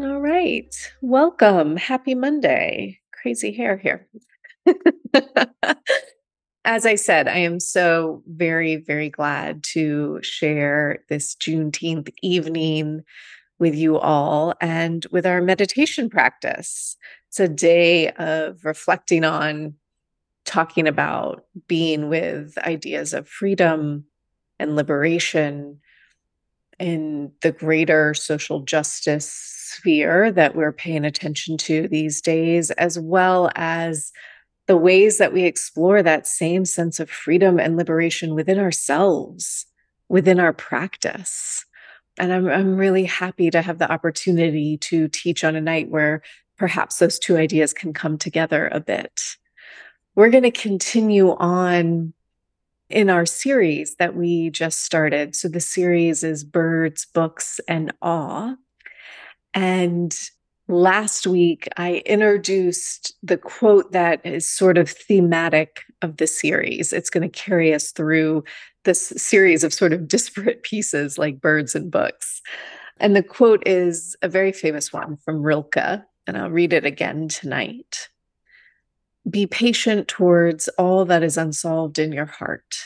All right. Welcome. Happy Monday. Crazy hair here. As I said, I am so very, very glad to share this Juneteenth evening with you all and with our meditation practice. It's a day of reflecting on, talking about being with ideas of freedom and liberation in the greater social justice sphere that we're paying attention to these days, as well as the ways that we explore that same sense of freedom and liberation within ourselves, within our practice. And I'm, I'm really happy to have the opportunity to teach on a night where perhaps those two ideas can come together a bit. We're going to continue on in our series that we just started. So the series is Birds, Books, and Awe. And last week, I introduced the quote that is sort of thematic of the series. It's going to carry us through this series of sort of disparate pieces like birds and books. And the quote is a very famous one from Rilke, and I'll read it again tonight. Be patient towards all that is unsolved in your heart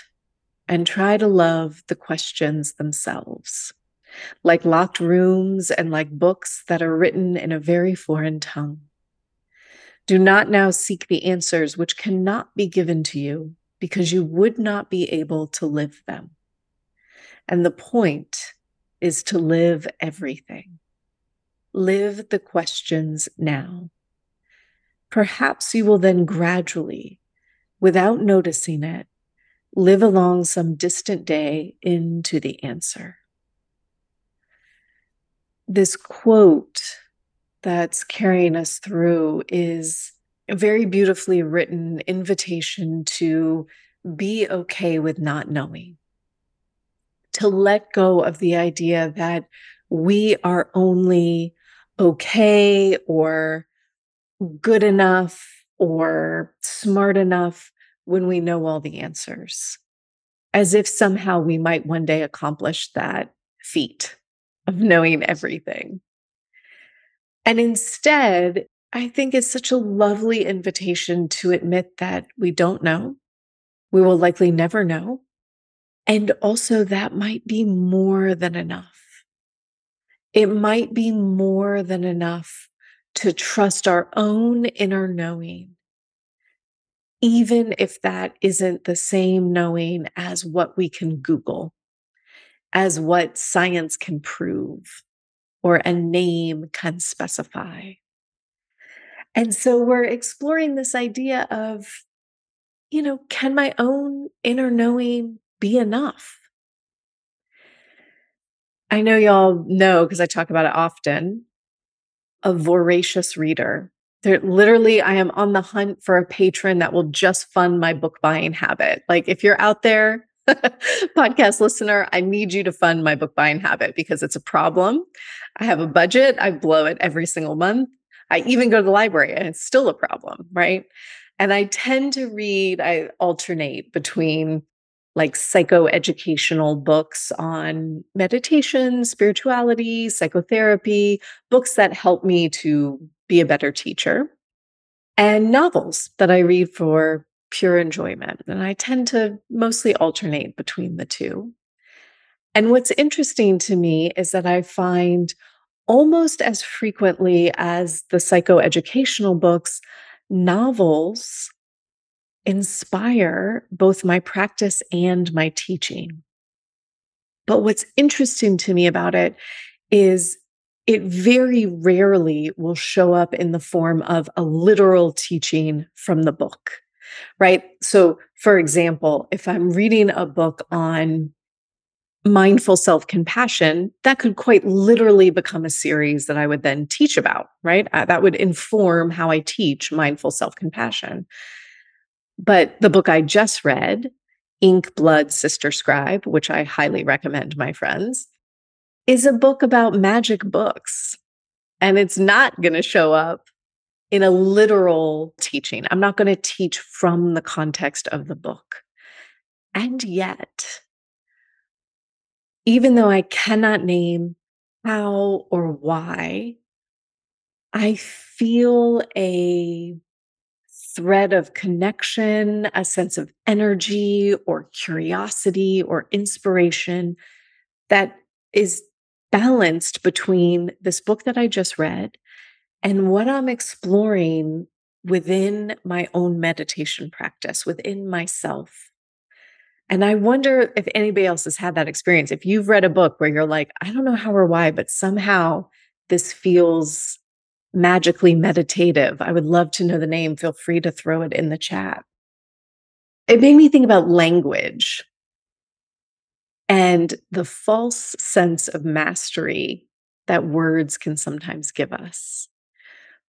and try to love the questions themselves, like locked rooms and like books that are written in a very foreign tongue. Do not now seek the answers which cannot be given to you because you would not be able to live them. And the point is to live everything. Live the questions now. Perhaps you will then gradually, without noticing it, live along some distant day into the answer. This quote that's carrying us through is a very beautifully written invitation to be okay with not knowing, to let go of the idea that we are only okay or good enough or smart enough when we know all the answers, as if somehow we might one day accomplish that feat of knowing everything. And instead, I think it's such a lovely invitation to admit that we don't know. We will likely never know. And also, that might be more than enough. It might be more than enough to trust our own inner knowing, even if that isn't the same knowing as what we can Google, as what science can prove, or a name can specify. And so we're exploring this idea of, you know, can my own inner knowing be enough? I know y'all know because I talk about it often a voracious reader. There, literally, I am on the hunt for a patron that will just fund my book buying habit. Like, if you're out there, podcast listener, I need you to fund my book buying habit because it's a problem. I have a budget, I blow it every single month. I even go to the library and it's still a problem, right? And I tend to read, I alternate between like psychoeducational books on meditation, spirituality, psychotherapy, books that help me to be a better teacher, and novels that I read for pure enjoyment. And I tend to mostly alternate between the two. And what's interesting to me is that I find almost as frequently as the psychoeducational books, novels inspire both my practice and my teaching. But what's interesting to me about it is it very rarely will show up in the form of a literal teaching from the book, right? So, for example, if I'm reading a book on mindful self compassion, that could quite literally become a series that I would then teach about, right? Uh, that would inform how I teach mindful self compassion. But the book I just read, Ink Blood Sister Scribe, which I highly recommend, my friends, is a book about magic books. And it's not going to show up in a literal teaching. I'm not going to teach from the context of the book. And yet, even though I cannot name how or why, I feel a thread of connection, a sense of energy or curiosity or inspiration that is balanced between this book that I just read and what I'm exploring within my own meditation practice, within myself. And I wonder if anybody else has had that experience. If you've read a book where you're like, I don't know how or why, but somehow this feels magically meditative. I would love to know the name. Feel free to throw it in the chat. It made me think about language and the false sense of mastery that words can sometimes give us.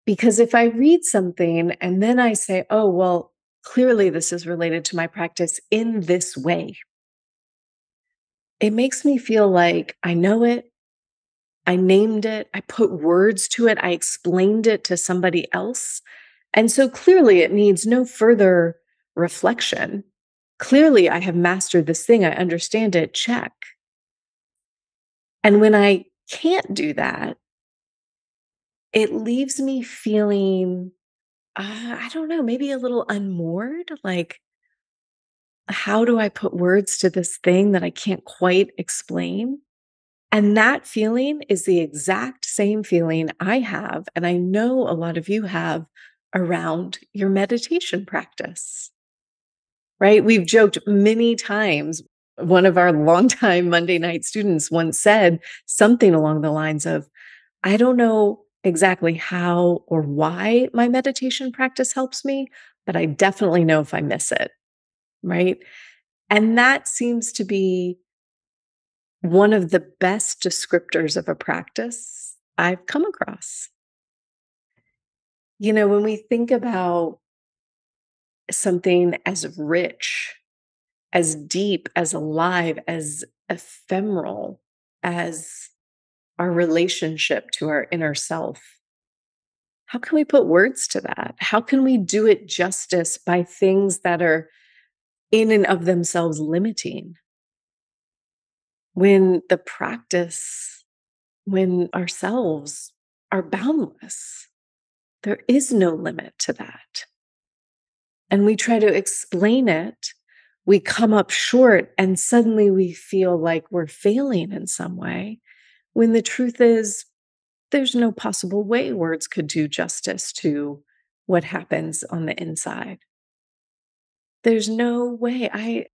Because if I read something and then I say, oh, well, clearly this is related to my practice in this way, it makes me feel like I know it, I named it, I put words to it, I explained it to somebody else. And so clearly it needs no further reflection. Clearly, I have mastered this thing, I understand it, check. And when I can't do that, it leaves me feeling, uh, I don't know, maybe a little unmoored. Like, how do I put words to this thing that I can't quite explain? And that feeling is the exact same feeling I have, and I know a lot of you have around your meditation practice. Right? We've joked many times. One of our longtime Monday night students once said something along the lines of, I don't know exactly how or why my meditation practice helps me, but I definitely know if I miss it. Right. And that seems to be one of the best descriptors of a practice I've come across. You know, when we think about something as rich, as deep, as alive, as ephemeral as our relationship to our inner self, how can we put words to that? How can we do it justice by things that are in and of themselves limiting? when the practice, when ourselves are boundless, there is no limit to that. And we try to explain it, we come up short, and suddenly we feel like we're failing in some way, when the truth is, there's no possible way words could do justice to what happens on the inside. There's no way. I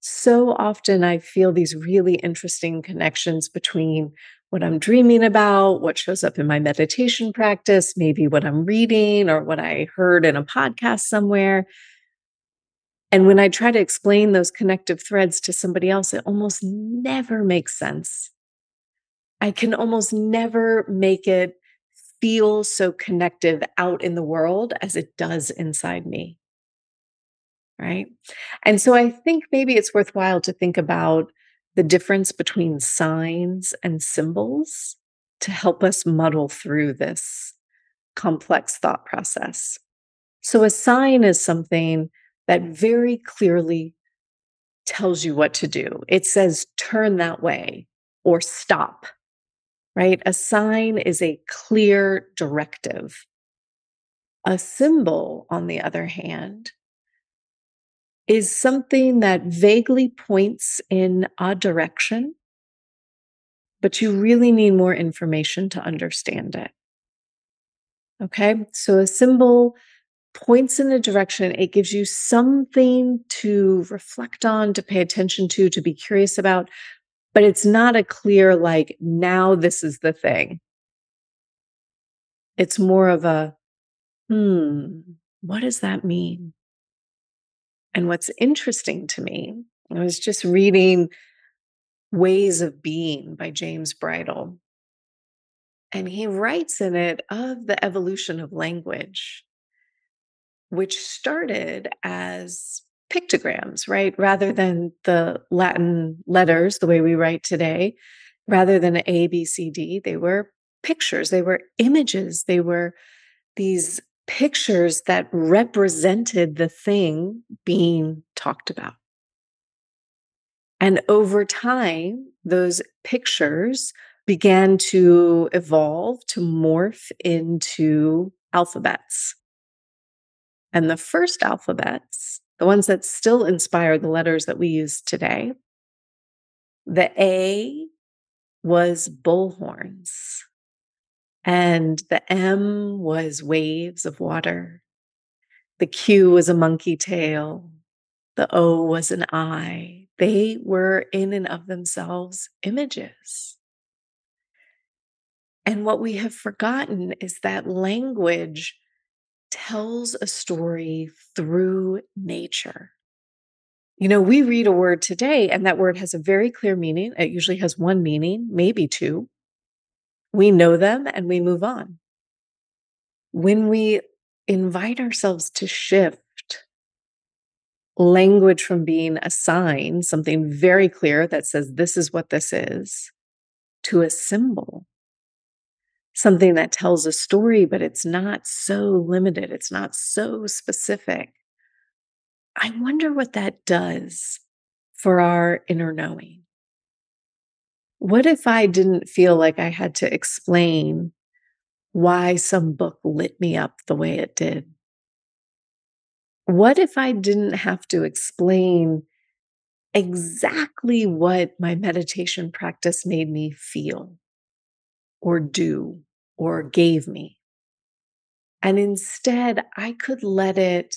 so often I feel these really interesting connections between what I'm dreaming about, what shows up in my meditation practice, maybe what I'm reading or what I heard in a podcast somewhere. And when I try to explain those connective threads to somebody else, it almost never makes sense. I can almost never make it feel so connective out in the world as it does inside me right? And so I think maybe it's worthwhile to think about the difference between signs and symbols to help us muddle through this complex thought process. So, a sign is something that very clearly tells you what to do. It says, turn that way or stop, right? A sign is a clear directive. A symbol, on the other hand, is something that vaguely points in a direction, but you really need more information to understand it. Okay, so a symbol points in a direction, it gives you something to reflect on, to pay attention to, to be curious about, but it's not a clear, like, now this is the thing. It's more of a, hmm, what does that mean? And what's interesting to me, I was just reading Ways of Being by James Bridle. And he writes in it of the evolution of language which started as pictograms, right? Rather than the Latin letters, the way we write today, rather than A, B, C, D, they were pictures, they were images, they were these pictures that represented the thing being talked about. And over time, those pictures began to evolve, to morph into alphabets. And the first alphabets, the ones that still inspire the letters that we use today, the A was bullhorns, and the M was waves of water. The Q was a monkey tail. The O was an eye. They were in and of themselves images. And what we have forgotten is that language tells a story through nature. You know, we read a word today, and that word has a very clear meaning. It usually has one meaning, maybe two. We know them and we move on. When we invite ourselves to shift language from being a sign, something very clear that says, this is what this is, to a symbol something that tells a story, but it's not so limited, it's not so specific. I wonder what that does for our inner knowing. What if I didn't feel like I had to explain why some book lit me up the way it did? What if I didn't have to explain exactly what my meditation practice made me feel or do or gave me. And instead, I could let it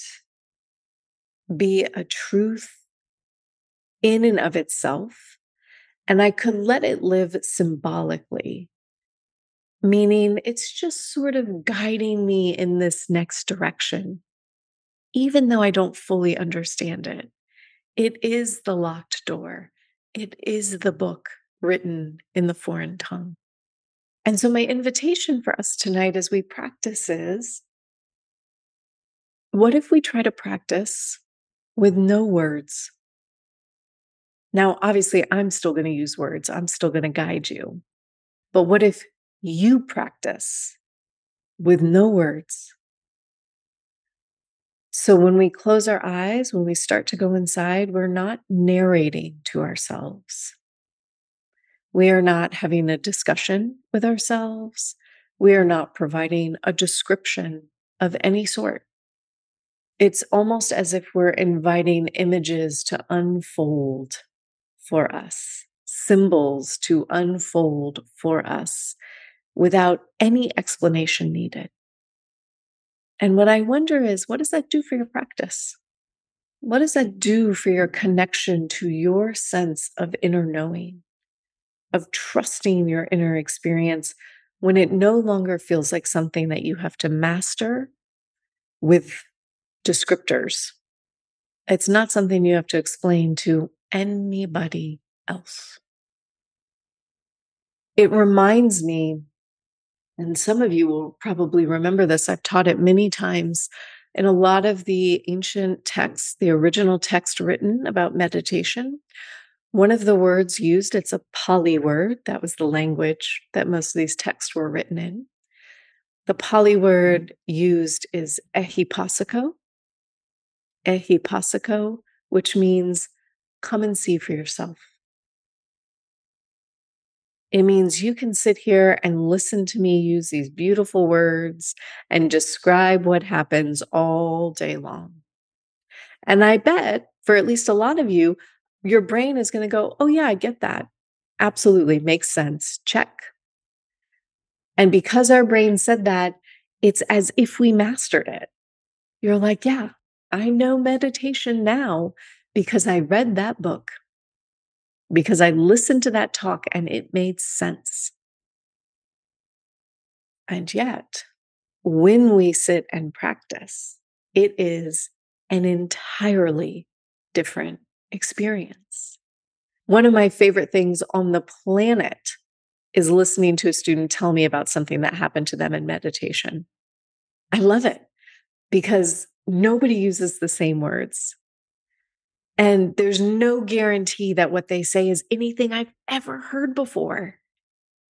be a truth in and of itself, and I could let it live symbolically, meaning it's just sort of guiding me in this next direction, even though I don't fully understand it. It is the locked door, it is the book written in the foreign tongue. And so, my invitation for us tonight as we practice is what if we try to practice with no words? Now, obviously, I'm still going to use words, I'm still going to guide you. But what if you practice with no words? So, when we close our eyes, when we start to go inside, we're not narrating to ourselves. We are not having a discussion with ourselves. We are not providing a description of any sort. It's almost as if we're inviting images to unfold for us, symbols to unfold for us without any explanation needed. And what I wonder is, what does that do for your practice? What does that do for your connection to your sense of inner knowing? Of trusting your inner experience when it no longer feels like something that you have to master with descriptors. It's not something you have to explain to anybody else. It reminds me, and some of you will probably remember this, I've taught it many times in a lot of the ancient texts, the original text written about meditation one of the words used, it's a Pali word. That was the language that most of these texts were written in. The Pali mm-hmm. word used is ehipassiko, ehipassiko, which means come and see for yourself. It means you can sit here and listen to me use these beautiful words and describe what happens all day long. And I bet for at least a lot of you, your brain is going to go, oh, yeah, I get that. Absolutely makes sense. Check. And because our brain said that, it's as if we mastered it. you're like, yeah, I know meditation now because I read that book, because I listened to that talk and it made sense. And yet, when we sit and practice, it is an entirely different experience. One of my favorite things on the planet is listening to a student tell me about something that happened to them in meditation. I love it because nobody uses the same words. And there's no guarantee that what they say is anything I've ever heard before.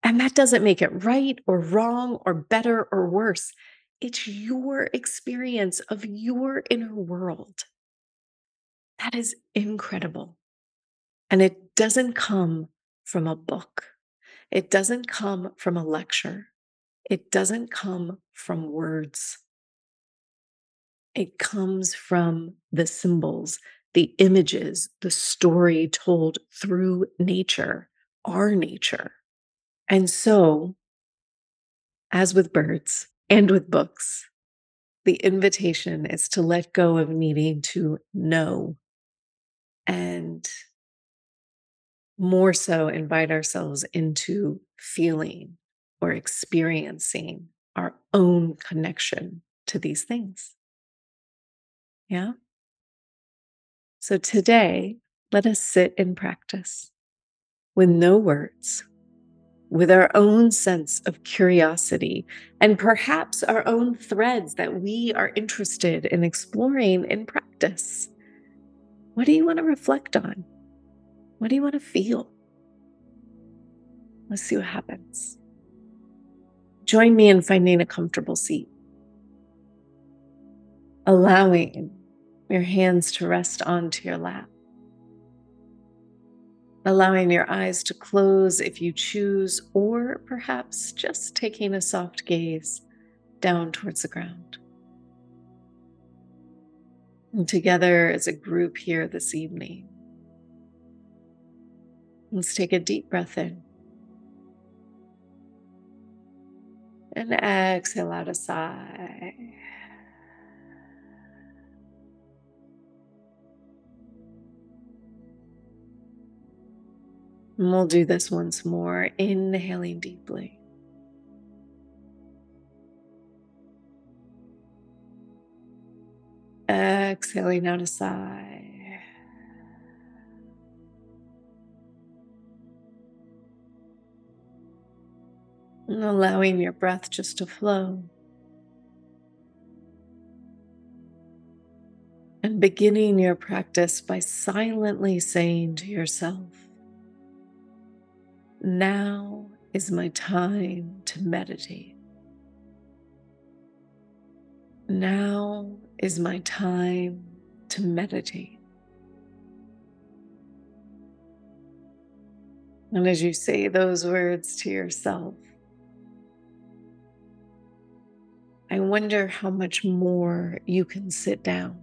And that doesn't make it right or wrong or better or worse. It's your experience of your inner world. That is incredible. And it doesn't come from a book. It doesn't come from a lecture. It doesn't come from words. It comes from the symbols, the images, the story told through nature, our nature. And so, as with birds and with books, the invitation is to let go of needing to know and more so invite ourselves into feeling or experiencing our own connection to these things. Yeah. So today, let us sit in practice with no words, with our own sense of curiosity and perhaps our own threads that we are interested in exploring in practice. What do you want to reflect on? What do you want to feel? Let's see what happens. Join me in finding a comfortable seat, allowing your hands to rest onto your lap, allowing your eyes to close if you choose, or perhaps just taking a soft gaze down towards the ground. Together as a group here this evening, Let's take a deep breath in. And exhale out a sigh. And we'll do this once more, inhaling deeply. Exhaling out a sigh. and allowing your breath just to flow. And beginning your practice by silently saying to yourself, Now is my time to meditate. Now is my time to meditate. And as you say those words to yourself, I wonder how much more you can sit down.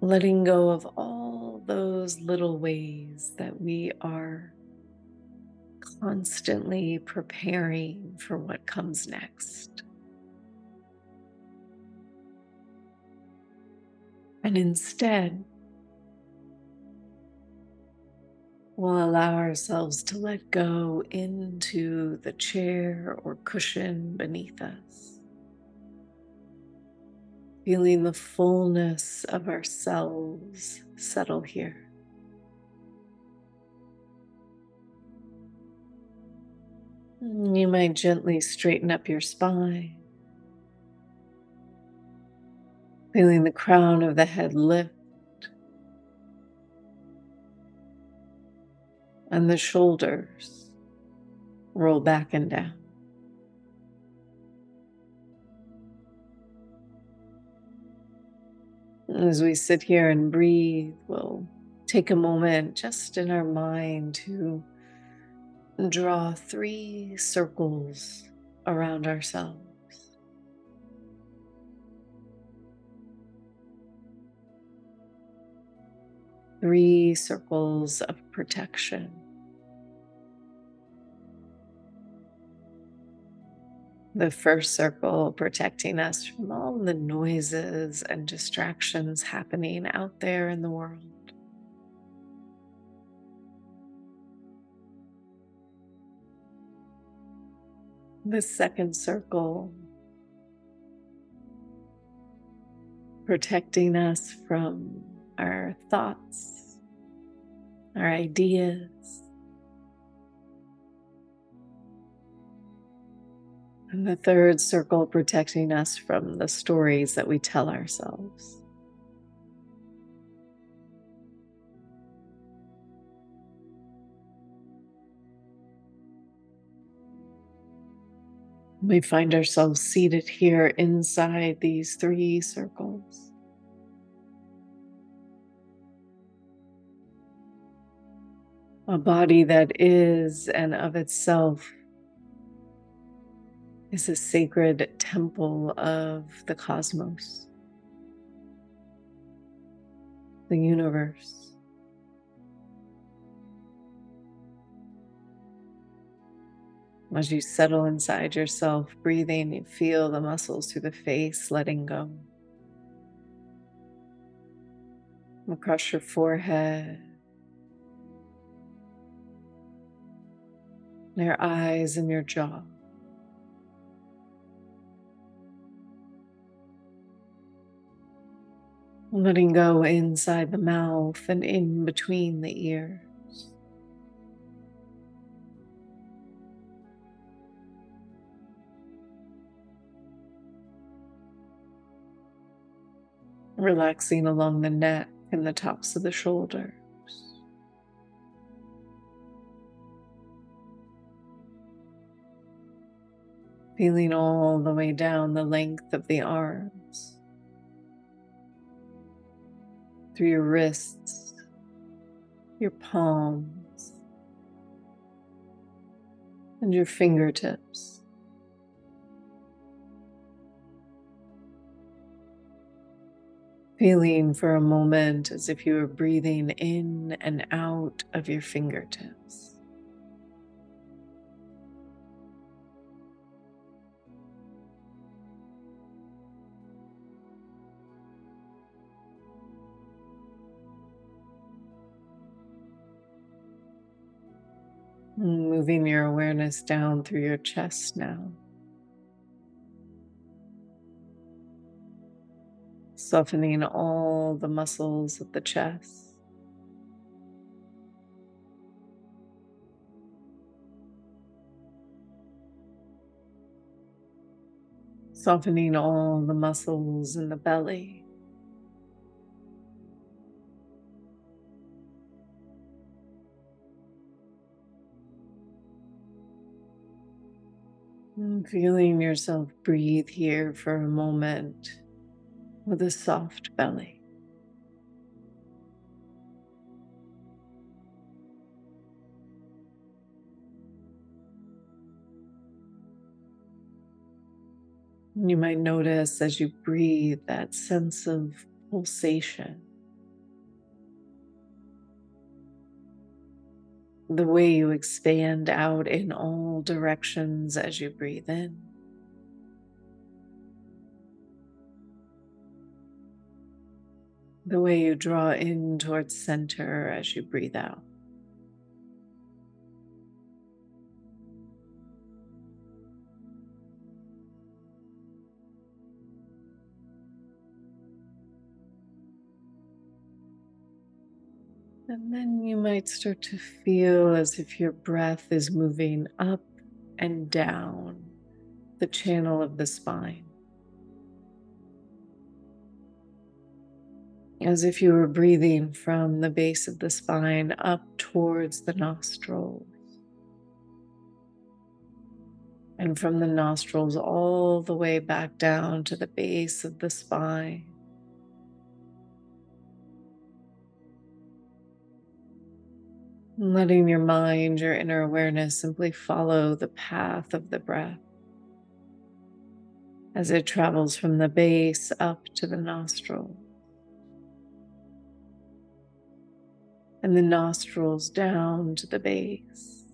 Letting go of all those little ways that we are constantly preparing for what comes next. And instead, We'll allow ourselves to let go into the chair or cushion beneath us, feeling the fullness of ourselves settle here. You might gently straighten up your spine, feeling the crown of the head lift and the shoulders roll back and down. As we sit here and breathe, we'll take a moment just in our mind to draw three circles around ourselves. Three circles of protection. The first circle protecting us from all the noises and distractions happening out there in the world. The second circle protecting us from our thoughts, our ideas, And the third circle protecting us from the stories that we tell ourselves. We find ourselves seated here inside these three circles. A body that is and of itself is a sacred temple of the cosmos, the universe. As you settle inside yourself, breathing, you feel the muscles through the face letting go. Across your forehead, your eyes, and your jaw. letting go inside the mouth and in between the ears. Relaxing along the neck and the tops of the shoulders. Feeling all the way down the length of the arms. through your wrists, your palms, and your fingertips. Feeling for a moment as if you were breathing in and out of your fingertips. Moving your awareness down through your chest now. Softening all the muscles of the chest. Softening all the muscles in the belly. Feeling yourself breathe here for a moment with a soft belly. You might notice as you breathe that sense of pulsation. The way you expand out in all directions as you breathe in. The way you draw in towards center as you breathe out. And then you might start to feel as if your breath is moving up and down the channel of the spine. As if you were breathing from the base of the spine up towards the nostrils. And from the nostrils all the way back down to the base of the spine. Letting your mind, your inner awareness simply follow the path of the breath as it travels from the base up to the nostril. And the nostrils down to the base.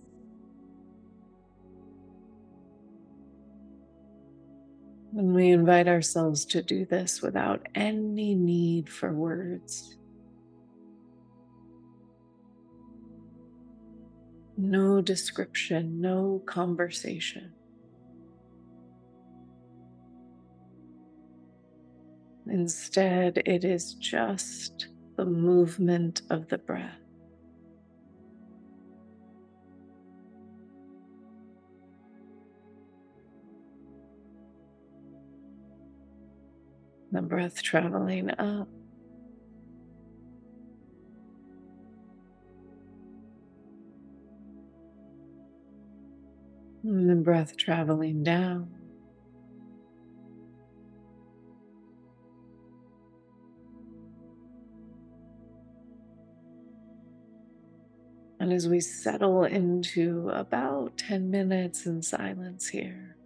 And we invite ourselves to do this without any need for words. No description, no conversation. Instead, it is just the movement of the breath. The breath traveling up. And the breath traveling down. And as we settle into about 10 minutes in silence here,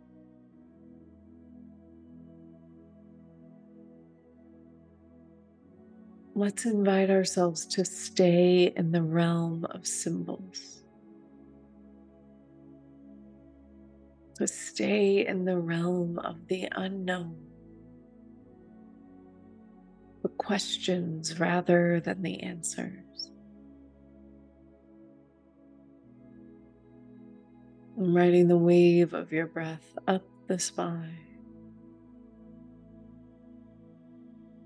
let's invite ourselves to stay in the realm of symbols, to stay in the realm of the unknown, the questions rather than the answers. I'm riding the wave of your breath up the spine.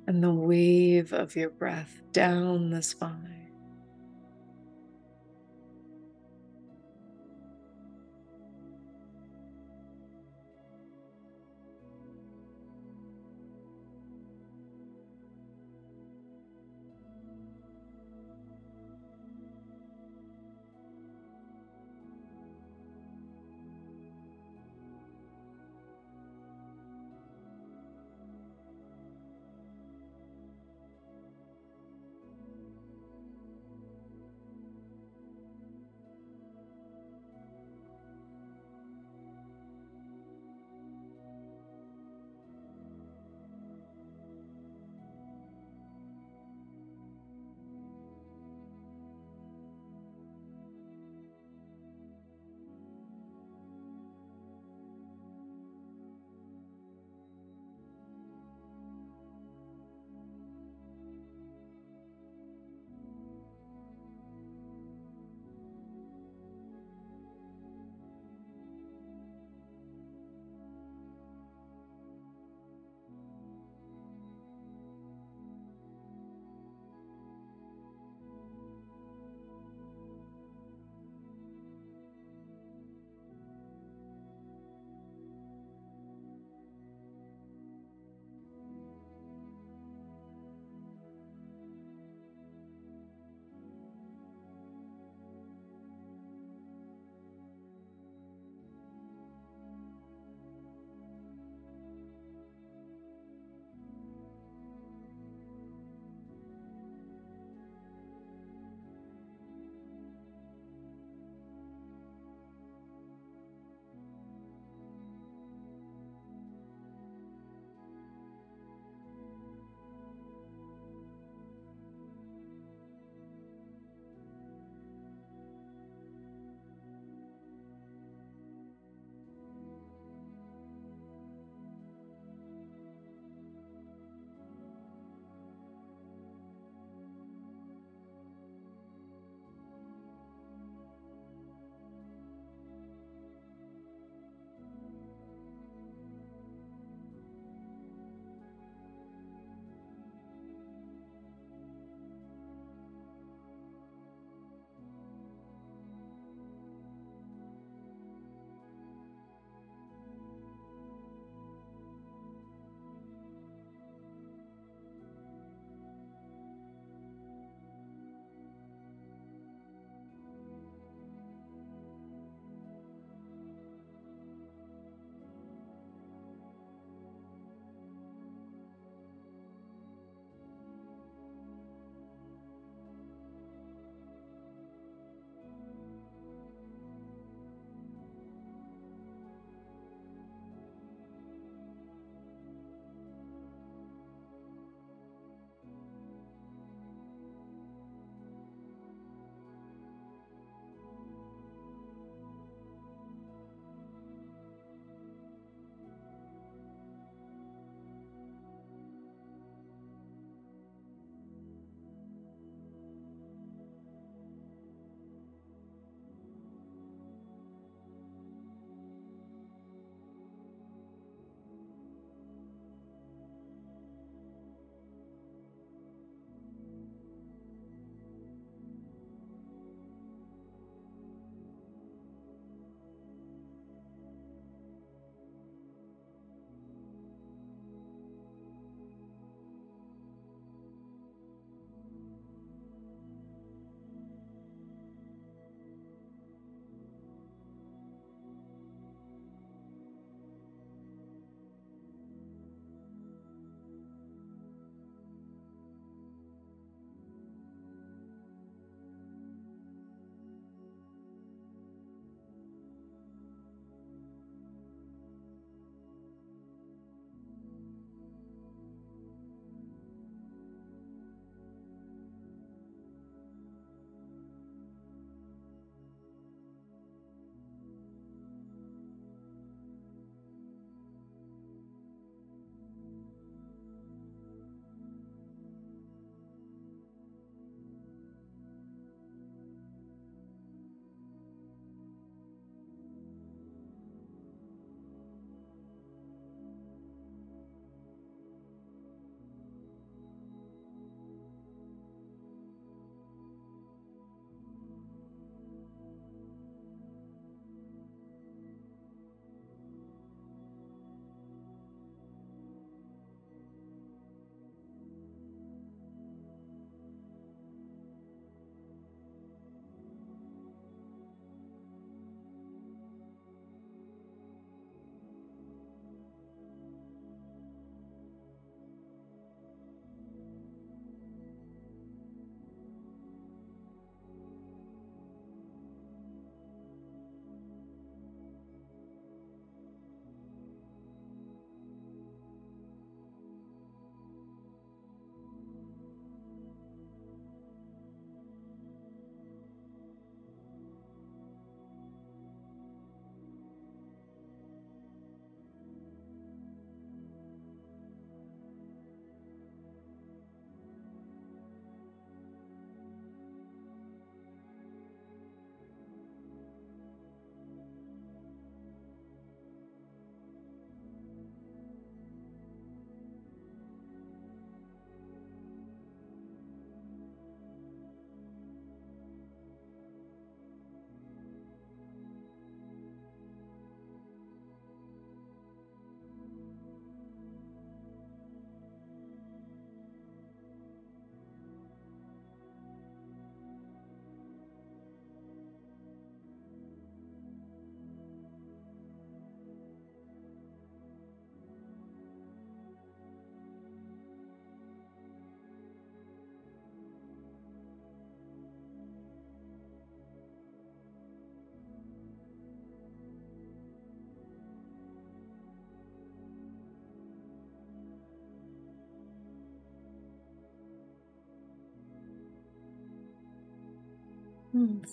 And the wave of your breath down the spine.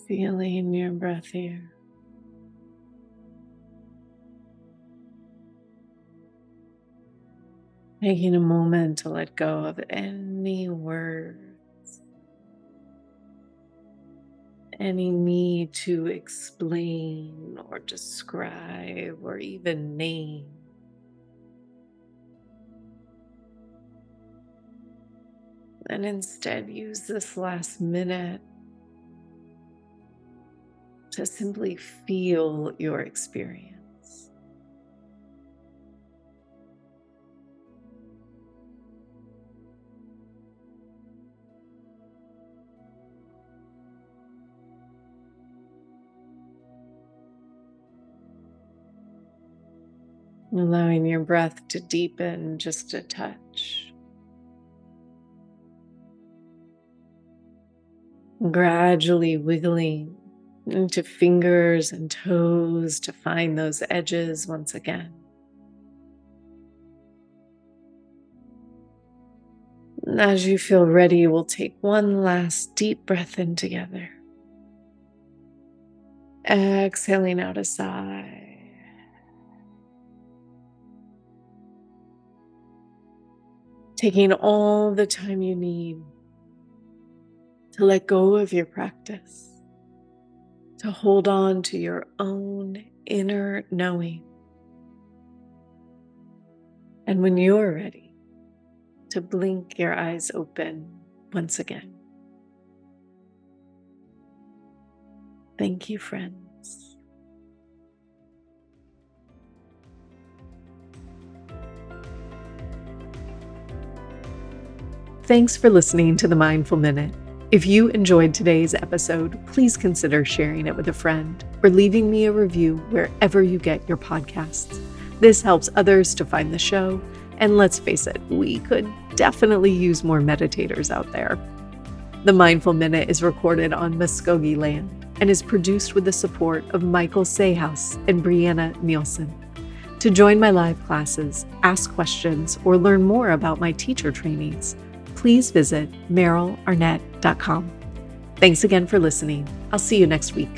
Feeling your breath here. Taking a moment to let go of any words, any need to explain or describe or even name. And instead, use this last minute to simply feel your experience. Allowing your breath to deepen just a touch. Gradually wiggling into fingers and toes to find those edges once again. As you feel ready, we'll take one last deep breath in together. Exhaling out a sigh. Taking all the time you need to let go of your practice to hold on to your own inner knowing. And when you're ready, to blink your eyes open once again. Thank you, friends. Thanks for listening to the Mindful Minute. If you enjoyed today's episode, please consider sharing it with a friend or leaving me a review wherever you get your podcasts. This helps others to find the show, and let's face it, we could definitely use more meditators out there. The Mindful Minute is recorded on Muskogee land and is produced with the support of Michael Sayhouse and Brianna Nielsen. To join my live classes, ask questions, or learn more about my teacher trainings, please visit merylarnett.com. Thanks again for listening. I'll see you next week.